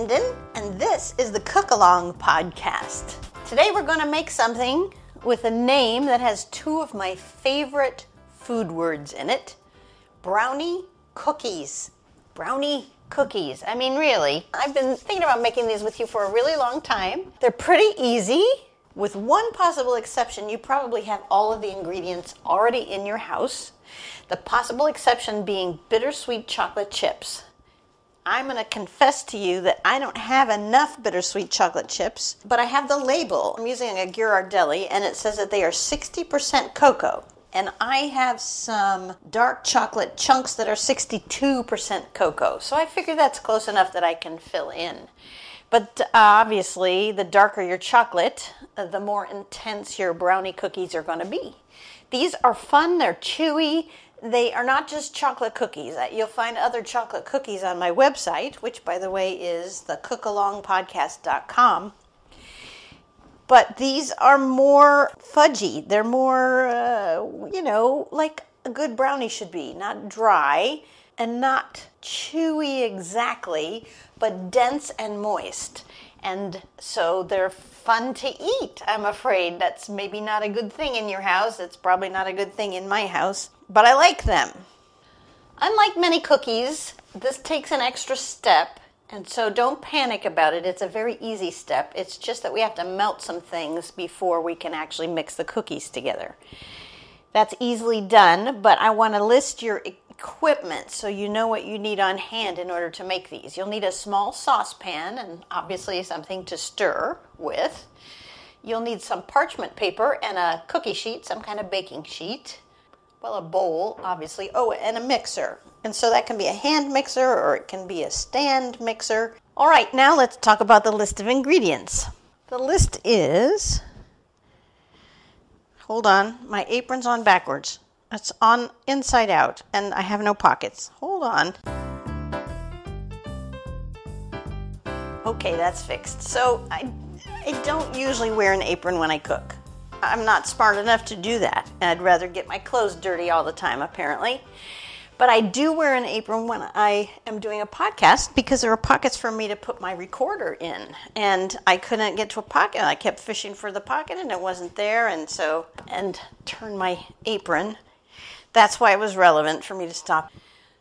Linden, and this is the Cook Along Podcast. Today we're going to make something with a name that has two of my favorite food words in it brownie cookies. Brownie cookies. I mean, really, I've been thinking about making these with you for a really long time. They're pretty easy. With one possible exception, you probably have all of the ingredients already in your house. The possible exception being bittersweet chocolate chips. I'm going to confess to you that I don't have enough bittersweet chocolate chips, but I have the label. I'm using a Ghirardelli, and it says that they are 60% cocoa. And I have some dark chocolate chunks that are 62% cocoa. So I figure that's close enough that I can fill in. But uh, obviously, the darker your chocolate, uh, the more intense your brownie cookies are going to be. These are fun, they're chewy, they are not just chocolate cookies. You'll find other chocolate cookies on my website, which, by the way, is the cookalongpodcast.com. But these are more fudgy. They're more, uh, you know, like a good brownie should be. Not dry and not chewy exactly, but dense and moist. And so they're fun to eat. I'm afraid that's maybe not a good thing in your house. It's probably not a good thing in my house, but I like them. Unlike many cookies, this takes an extra step, and so don't panic about it. It's a very easy step. It's just that we have to melt some things before we can actually mix the cookies together. That's easily done, but I want to list your equipment so you know what you need on hand in order to make these. You'll need a small saucepan and obviously something to stir with. You'll need some parchment paper and a cookie sheet, some kind of baking sheet. Well, a bowl, obviously. Oh, and a mixer. And so that can be a hand mixer or it can be a stand mixer. All right, now let's talk about the list of ingredients. The list is Hold on, my apron's on backwards. It's on inside out, and I have no pockets. Hold on. Okay, that's fixed. So I, I don't usually wear an apron when I cook. I'm not smart enough to do that. I'd rather get my clothes dirty all the time, apparently. But I do wear an apron when I am doing a podcast because there are pockets for me to put my recorder in. And I couldn't get to a pocket. I kept fishing for the pocket and it wasn't there. And so, and turn my apron. That's why it was relevant for me to stop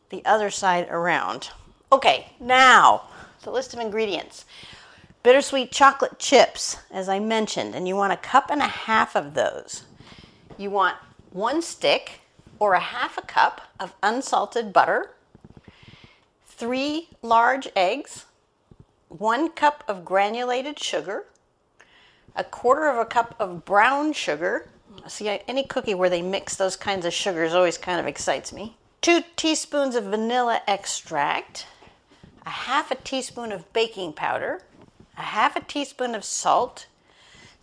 the other side around. Okay, now the list of ingredients bittersweet chocolate chips, as I mentioned, and you want a cup and a half of those. You want one stick or a half a cup of unsalted butter, three large eggs, one cup of granulated sugar, a quarter of a cup of brown sugar. See, any cookie where they mix those kinds of sugars always kind of excites me. Two teaspoons of vanilla extract, a half a teaspoon of baking powder, a half a teaspoon of salt,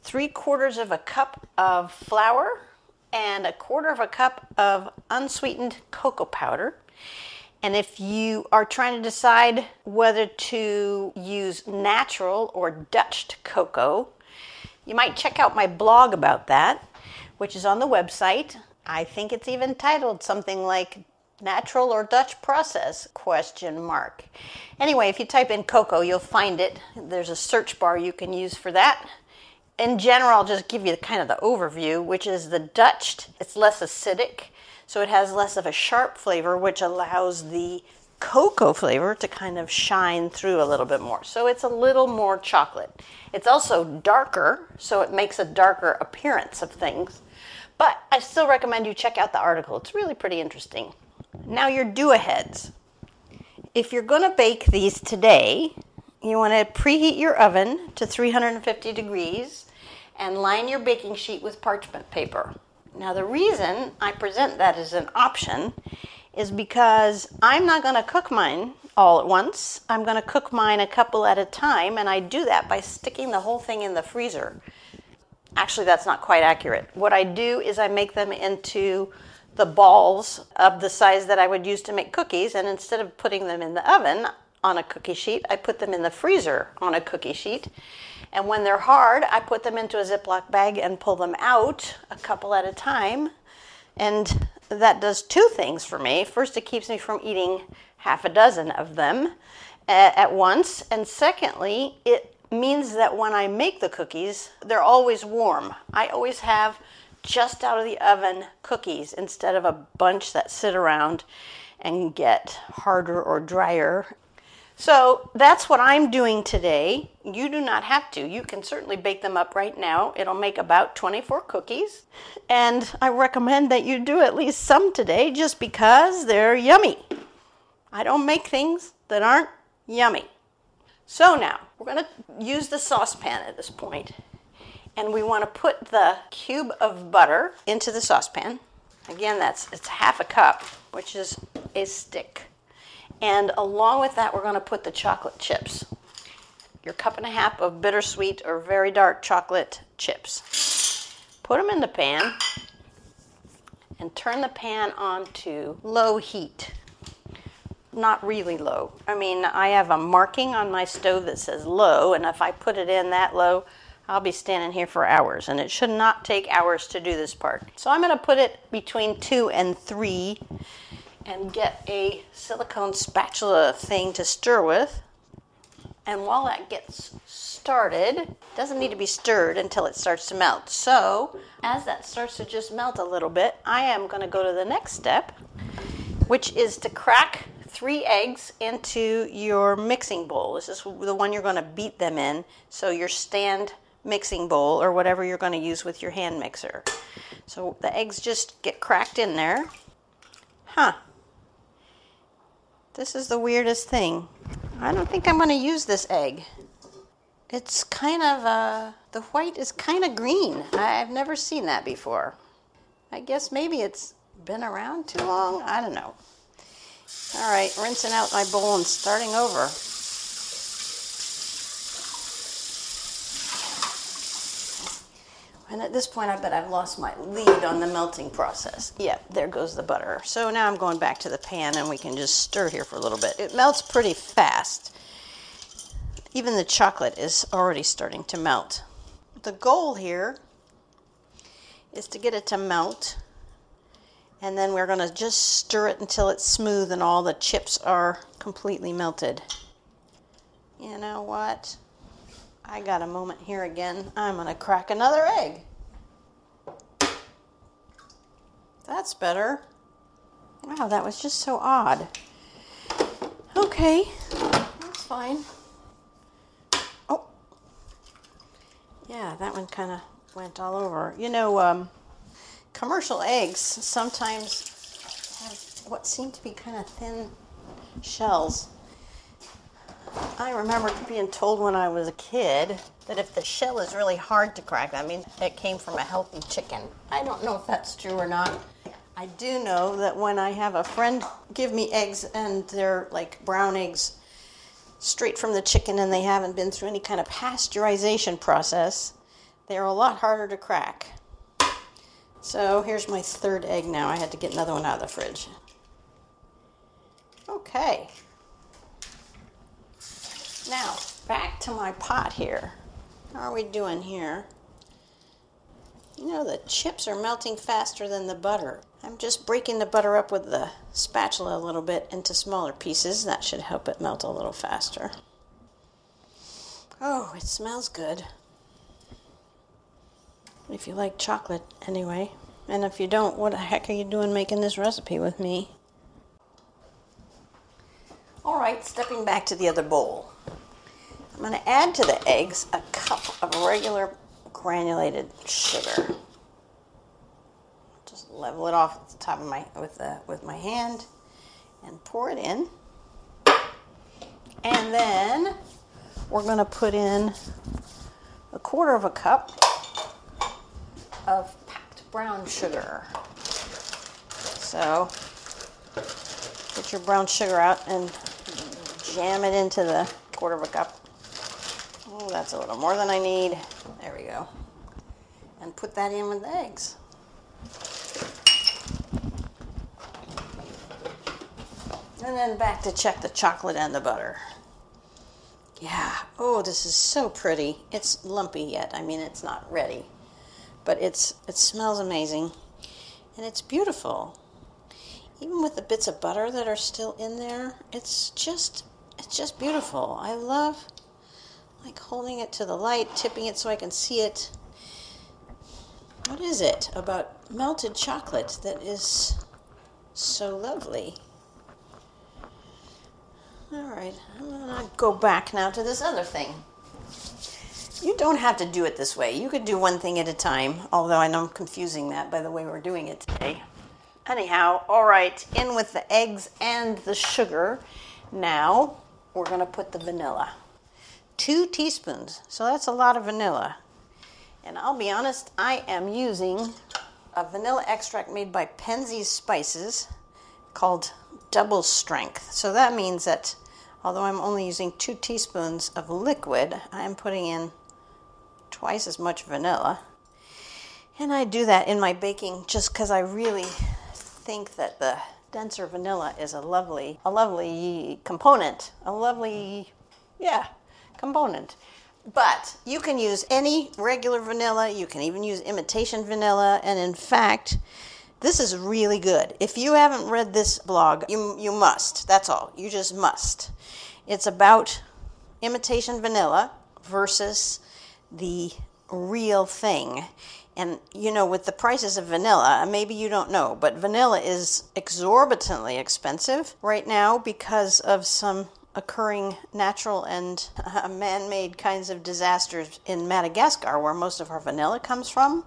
three quarters of a cup of flour, and a quarter of a cup of unsweetened cocoa powder. And if you are trying to decide whether to use natural or Dutched cocoa, you might check out my blog about that, which is on the website. I think it's even titled something like Natural or Dutch process? Question mark. Anyway, if you type in cocoa, you'll find it. There's a search bar you can use for that. In general, I'll just give you kind of the overview, which is the Dutched. It's less acidic, so it has less of a sharp flavor, which allows the cocoa flavor to kind of shine through a little bit more. So it's a little more chocolate. It's also darker, so it makes a darker appearance of things. But I still recommend you check out the article. It's really pretty interesting. Now, your do aheads. If you're going to bake these today, you want to preheat your oven to 350 degrees and line your baking sheet with parchment paper. Now, the reason I present that as an option is because I'm not going to cook mine all at once. I'm going to cook mine a couple at a time, and I do that by sticking the whole thing in the freezer. Actually, that's not quite accurate. What I do is I make them into the balls of the size that I would use to make cookies, and instead of putting them in the oven on a cookie sheet, I put them in the freezer on a cookie sheet. And when they're hard, I put them into a Ziploc bag and pull them out a couple at a time. And that does two things for me. First, it keeps me from eating half a dozen of them at once. And secondly, it means that when I make the cookies, they're always warm. I always have just out of the oven cookies instead of a bunch that sit around and get harder or drier. So that's what I'm doing today. You do not have to. You can certainly bake them up right now. It'll make about 24 cookies. And I recommend that you do at least some today just because they're yummy. I don't make things that aren't yummy. So now we're going to use the saucepan at this point, and we want to put the cube of butter into the saucepan. Again, that's it's half a cup, which is a stick. And along with that, we're going to put the chocolate chips. Your cup and a half of bittersweet or very dark chocolate chips. Put them in the pan and turn the pan on to low heat not really low. I mean, I have a marking on my stove that says low, and if I put it in that low, I'll be standing here for hours, and it should not take hours to do this part. So I'm going to put it between two and three and get a silicone spatula thing to stir with. And while that gets started, doesn't need to be stirred until it starts to melt. So as that starts to just melt a little bit, I am going to go to the next step, which is to crack three eggs into your mixing bowl. This is the one you're going to beat them in. So your stand mixing bowl or whatever you're going to use with your hand mixer. So the eggs just get cracked in there. Huh. This is the weirdest thing. I don't think I'm going to use this egg. It's kind of, uh, the white is kind of green. I've never seen that before. I guess maybe it's been around too long. I don't know. All right, rinsing out my bowl and starting over. And at this point, I bet I've lost my lead on the melting process. Yep, there goes the butter. So now I'm going back to the pan and we can just stir here for a little bit. It melts pretty fast. Even the chocolate is already starting to melt. The goal here is to get it to melt and then we're going to just stir it until it's smooth and all the chips are completely melted. You know what? I got a moment here again. I'm going to crack another egg. That's better. Wow, that was just so odd. Okay, that's fine. Oh, yeah, that one kind of went all over. You know, um, commercial eggs sometimes have what seem to be kind of thin shells. I remember being told when I was a kid that if the shell is really hard to crack, that means it came from a healthy chicken. I don't know if that's true or not. I do know that when I have a friend give me eggs and they're like brown eggs straight from the chicken and they haven't been through any kind of pasteurization process, they're a lot harder to crack. So here's my third egg now. I had to get another one out of the fridge. Okay. Now, back to my pot here. How are we doing here? You know, the chips are melting faster than the butter. I'm just breaking the butter up with the spatula a little bit into smaller pieces. That should help it melt a little faster. Oh, it smells good. If you like chocolate, anyway. And if you don't, what the heck are you doing making this recipe with me? All right, stepping back to the other bowl. I'm going to add to the eggs a cup of regular granulated sugar. Just level it off at the top of my with the with my hand and pour it in. And then we're going to put in a quarter of a cup of packed brown sugar. So get your brown sugar out and jam it into the quarter of a cup. Oh, that's a little more than I need. There we go. And put that in with the eggs. And then back to check the chocolate and the butter. Yeah. Oh, this is so pretty. It's lumpy yet. I mean, it's not ready. But it's it smells amazing. And it's beautiful. Even with the bits of butter that are still in there, it's just it's just beautiful. I love like holding it to the light, tipping it so I can see it. What is it about melted chocolate that is so lovely? All right, I'm gonna go back now to this other thing. You don't have to do it this way. You could do one thing at a time, although I know I'm confusing that by the way we're doing it today. Anyhow, all right, in with the eggs and the sugar. Now we're to put the vanilla. Two teaspoons. So that's a lot of vanilla. And I'll be honest, I am using a vanilla extract made by Penzeys Spices called double strength. So that means that although I'm only using two teaspoons of liquid, I'm putting in twice as much vanilla. And I do that in my baking just because I really think that the denser vanilla is a lovely, a lovely component, a lovely, yeah, component. But you can use any regular vanilla, you can even use imitation vanilla, and in fact, this is really good. If you haven't read this blog, you, you must. That's all. You just must. It's about imitation vanilla versus the real thing. And you know, with the prices of vanilla, maybe you don't know, but vanilla is exorbitantly expensive right now because of some occurring natural and uh, man made kinds of disasters in Madagascar, where most of our vanilla comes from.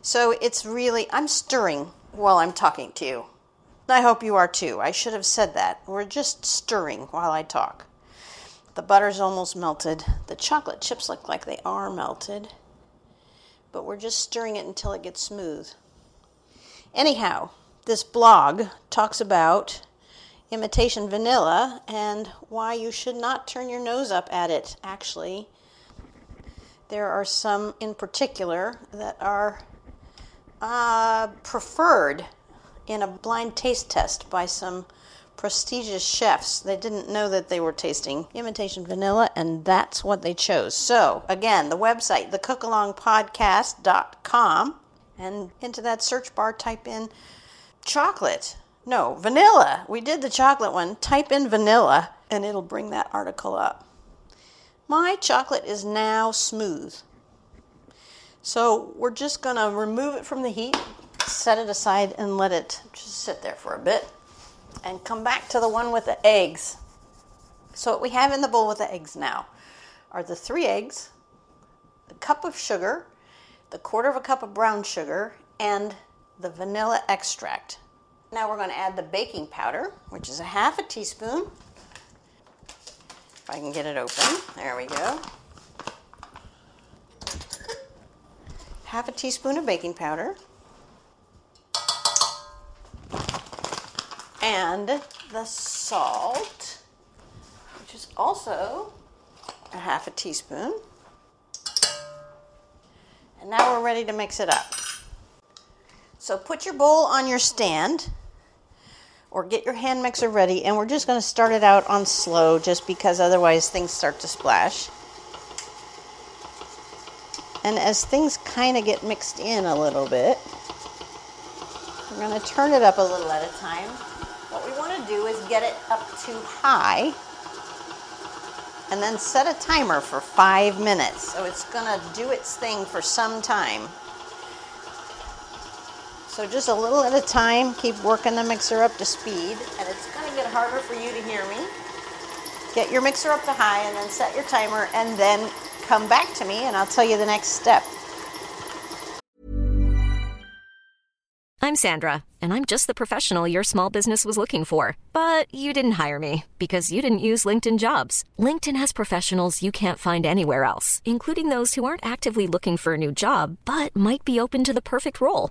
So it's really, I'm stirring while I'm talking to you. I hope you are too. I should have said that. We're just stirring while I talk. The butter's almost melted. The chocolate chips look like they are melted but we're just stirring it until it gets smooth. Anyhow, this blog talks about imitation vanilla and why you should not turn your nose up at it, actually. There are some in particular that are uh, preferred in a blind taste test by some prestigious chefs. They didn't know that they were tasting imitation vanilla, and that's what they chose. So, again, the website, thecookalongpodcast.com, and into that search bar, type in chocolate. No, vanilla. We did the chocolate one. Type in vanilla, and it'll bring that article up. My chocolate is now smooth. So, we're just going to remove it from the heat, set it aside, and let it just sit there for a bit and come back to the one with the eggs. So, what we have in the bowl with the eggs now are the three eggs, the cup of sugar, the quarter of a cup of brown sugar, and the vanilla extract. Now we're going to add the baking powder, which is a half a teaspoon. If I can get it open, there we go. Half a teaspoon of baking powder. and the salt, which is also a half a teaspoon. And now we're ready to mix it up. So put your bowl on your stand or get your hand mixer ready, and we're just going to start it out on slow just because otherwise things start to splash. And as things kind of get mixed in a little bit, we're going to turn it up a little at a time What we want to do is get it up to high and then set a timer for five minutes. So it's gonna do its thing for some time. So just a little at a time, keep working the mixer up to speed, and it's gonna get harder for you to hear me. Get your mixer up to high and then set your timer and then come back to me and I'll tell you the next step. I'm Sandra, and I'm just the professional your small business was looking for. But you didn't hire me because you didn't use LinkedIn jobs. LinkedIn has professionals you can't find anywhere else, including those who aren't actively looking for a new job but might be open to the perfect role,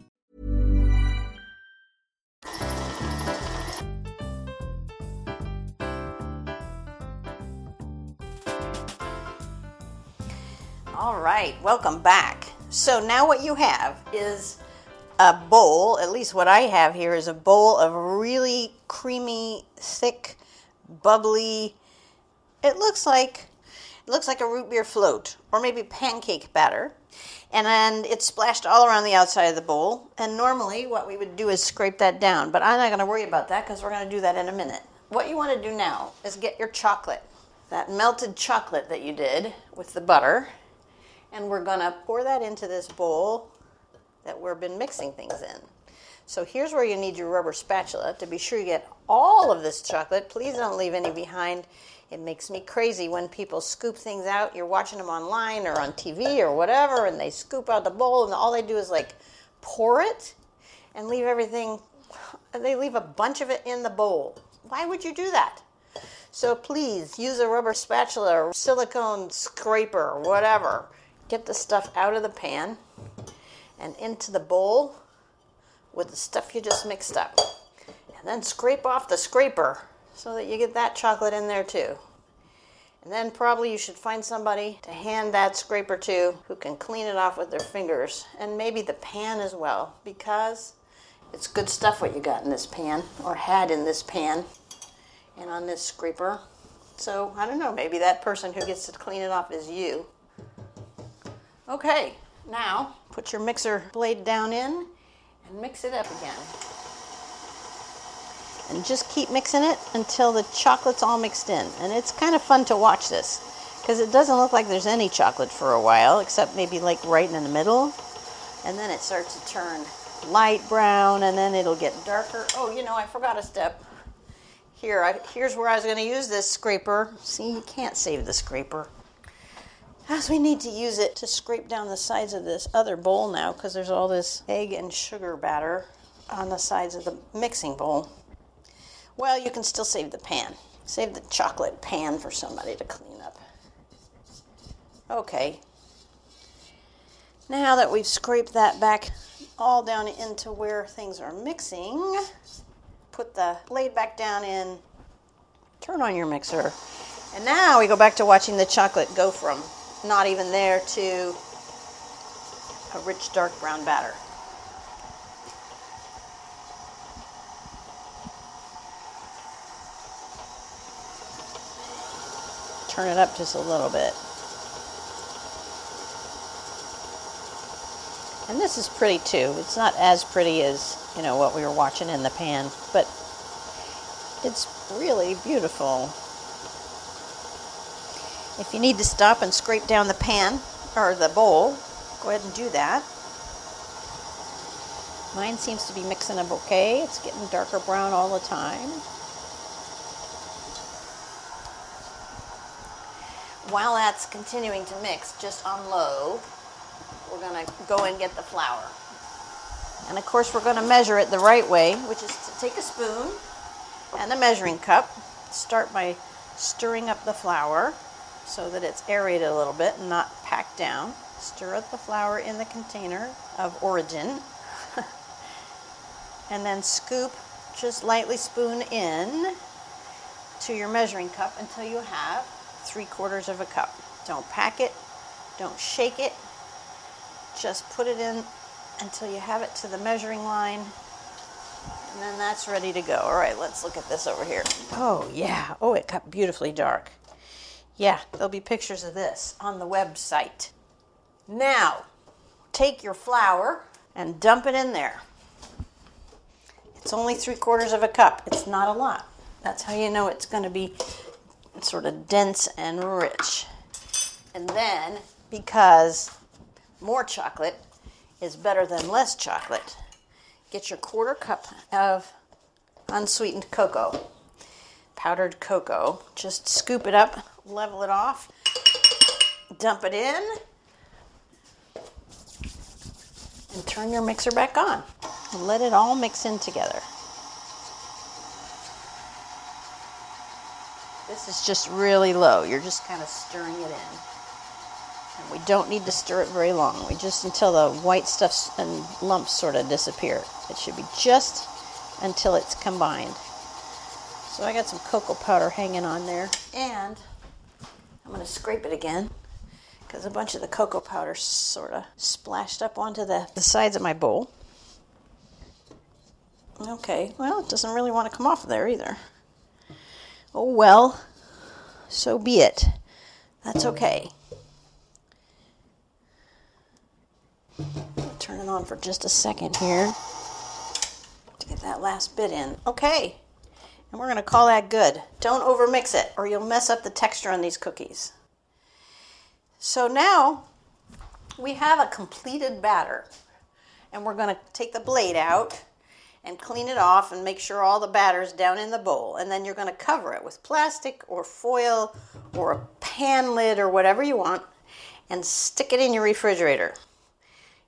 All right, welcome back. So now what you have is a bowl, at least what I have here is a bowl of really creamy, thick, bubbly. It looks like it looks like a root beer float or maybe pancake batter. And then it's splashed all around the outside of the bowl. And normally what we would do is scrape that down, but I'm not going to worry about that because we're going to do that in a minute. What you want to do now is get your chocolate, that melted chocolate that you did with the butter, and we're going to pour that into this bowl that we've been mixing things in. So here's where you need your rubber spatula to be sure you get all of this chocolate. Please don't leave any behind. It makes me crazy when people scoop things out. You're watching them online or on TV or whatever, and they scoop out the bowl, and all they do is like pour it and leave everything. They leave a bunch of it in the bowl. Why would you do that? So please use a rubber spatula or silicone scraper whatever. Get the stuff out of the pan and into the bowl with the stuff you just mixed up. And then scrape off the scraper so that you get that chocolate in there too. And then probably you should find somebody to hand that scraper to who can clean it off with their fingers and maybe the pan as well because it's good stuff what you got in this pan or had in this pan and on this scraper. So I don't know, maybe that person who gets to clean it off is you. Okay, now put your mixer blade down in and mix it up again. And just keep mixing it until the chocolate's all mixed in. And it's kind of fun to watch this because it doesn't look like there's any chocolate for a while, except maybe like right in the middle. And then it starts to turn light brown and then it'll get darker. Oh, you know, I forgot a step. Here, I, here's where I was going to use this scraper. See, you can't save the scraper. As we need to use it to scrape down the sides of this other bowl now because there's all this egg and sugar batter on the sides of the mixing bowl. Well, you can still save the pan. Save the chocolate pan for somebody to clean up. Okay. Now that we've scraped that back all down into where things are mixing. Put the blade back down in, turn on your mixer. And now we go back to watching the chocolate go from not even there to a rich dark brown batter. Turn it up just a little bit. And this is pretty too. It's not as pretty as, you know, what we were watching in the pan, but it's really beautiful. If you need to stop and scrape down the pan or the bowl, go ahead and do that. Mine seems to be mixing up okay. It's getting darker brown all the time. While that's continuing to mix just on low, we're going to go and get the flour. And of course, we're going to measure it the right way, which is to take a spoon and a measuring cup. Start by stirring up the flour so that it's aerated a little bit and not packed down. Stir up the flour in the container of origin. and then scoop, just lightly spoon in to your measuring cup until you have three quarters of a cup. Don't pack it, don't shake it, just put it in until you have it to the measuring line. And then that's ready to go. All right, let's look at this over here. Oh, yeah. Oh, it cut beautifully dark. Yeah, there'll be pictures of this on the website. Now, take your flour and dump it in there. It's only three quarters of a cup. It's not a lot. That's how you know it's going to be sort of dense and rich. And then, because more chocolate is better than less chocolate, get your quarter cup of unsweetened cocoa, powdered cocoa. Just scoop it up, level it off, dump it in, and turn your mixer back on. Let it all mix in together. This is just really low. You're just kind of stirring it in. And we don't need to stir it very long. We just until the white stuff and lumps sort of disappear. It should be just until it's combined. So I got some cocoa powder hanging on there. And I'm going to scrape it again because a bunch of the cocoa powder sort of splashed up onto the, the sides of my bowl. Okay, well, it doesn't really want to come off there either. Oh well, so be it. That's okay. I'll turn it on for just a second here to get that last bit in. Okay, and we're going to call that good. Don't overmix it or you'll mess up the texture on these cookies. So now we have a completed batter, and we're going to take the blade out and clean it off and make sure all the batter's down in the bowl. And then you're going to cover it with plastic or foil or a pan lid or whatever you want and stick it in your refrigerator.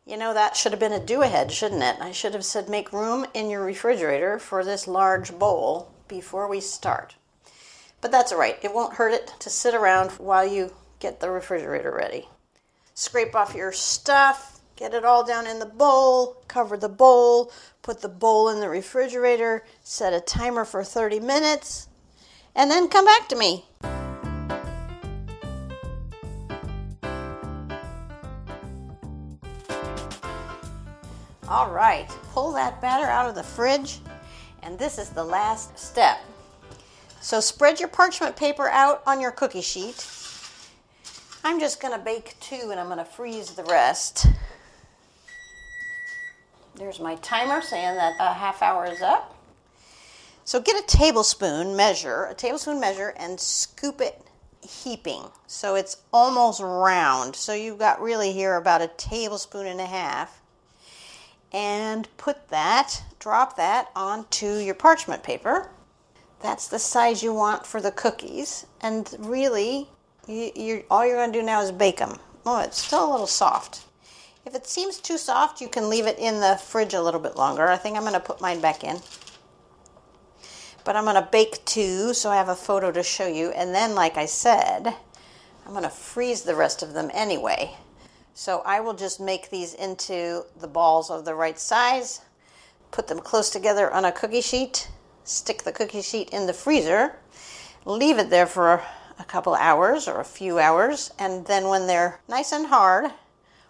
You know, that should have been a do ahead, shouldn't it? I should have said make room in your refrigerator for this large bowl before we start. But that's all right. It won't hurt it to sit around while you get the refrigerator ready. Scrape off your stuff, Get it all down in the bowl, cover the bowl, put the bowl in the refrigerator, set a timer for 30 minutes, and then come back to me. All right, pull that batter out of the fridge, and this is the last step. So spread your parchment paper out on your cookie sheet. I'm just to bake two and I'm to freeze the rest. There's my timer saying that a half hour is up. So get a tablespoon measure, a tablespoon measure, and scoop it heaping. So it's almost round. So you've got really here about a tablespoon and a half. And put that, drop that onto your parchment paper. That's the size you want for the cookies. And really, you, you're, all you're going to do now is bake them. Oh, it's still a little soft. If it seems too soft, you can leave it in the fridge a little bit longer. I think I'm going to put mine back in. But I'm going to bake two, so I have a photo to show you. And then, like I said, I'm going to freeze the rest of them anyway. So I will just make these into the balls of the right size, put them close together on a cookie sheet, stick the cookie sheet in the freezer, leave it there for a couple hours or a few hours, and then when they're nice and hard,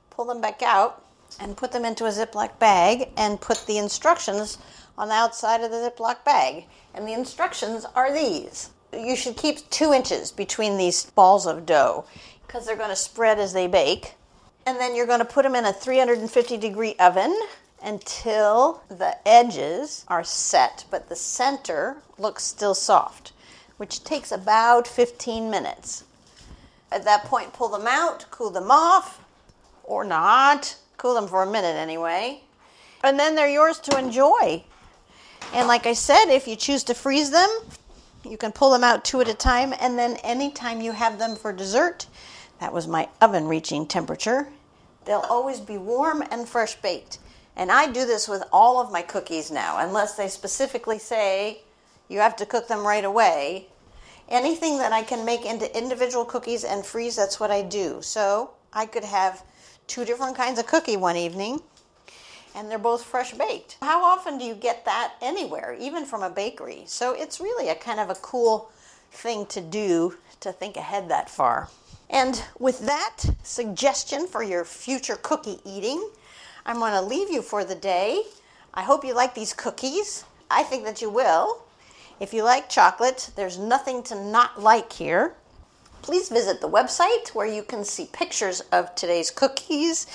pull them back out and put them into a Ziploc bag and put the instructions on the outside of the Ziploc bag. And the instructions are these. You should keep two inches between these balls of dough because they're going to spread as they bake. And then you're going to put them in a 350 degree oven until the edges are set, but the center looks still soft, which takes about 15 minutes. At that point, pull them out, cool them off, or not. Cool them for a minute anyway. And then they're yours to enjoy. And like I said, if you choose to freeze them, you can pull them out two at a time. And then anytime you have them for dessert, that was my oven reaching temperature, they'll always be warm and fresh baked. And I do this with all of my cookies now, unless they specifically say you have to cook them right away. Anything that I can make into individual cookies and freeze, that's what I do. So I could have two different kinds of cookie one evening and they're both fresh baked. How often do you get that anywhere, even from a bakery? So it's really a kind of a cool thing to do to think ahead that far. And with that suggestion for your future cookie eating, I'm going to leave you for the day. I hope you like these cookies. I think that you will. If you like chocolate, there's nothing to not like here please visit the website where you can see pictures of today's cookies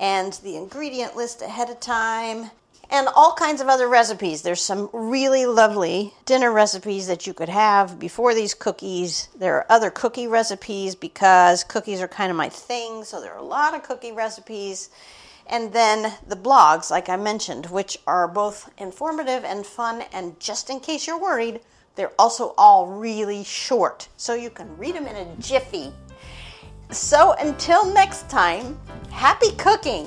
and the ingredient list ahead of time and all kinds of other recipes. There's some really lovely dinner recipes that you could have before these cookies. There are other cookie recipes because cookies are kind of my thing, so there are a lot of cookie recipes. And then the blogs, like I mentioned, which are both informative and fun. And just in case you're worried, they're also all really short, so you can read them in a jiffy. So until next time, happy cooking!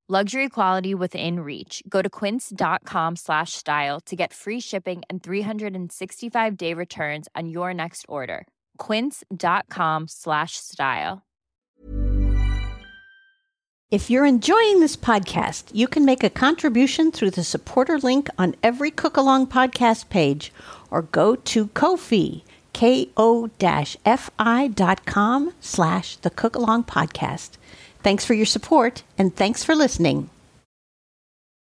Luxury quality within reach. Go to quince.com slash style to get free shipping and 365 day returns on your next order. Quince.com slash style. If you're enjoying this podcast, you can make a contribution through the supporter link on every Cook Along podcast page or go to Ko-fi, ko-fi.com slash the Cook Along podcast. Thanks for your support and thanks for listening.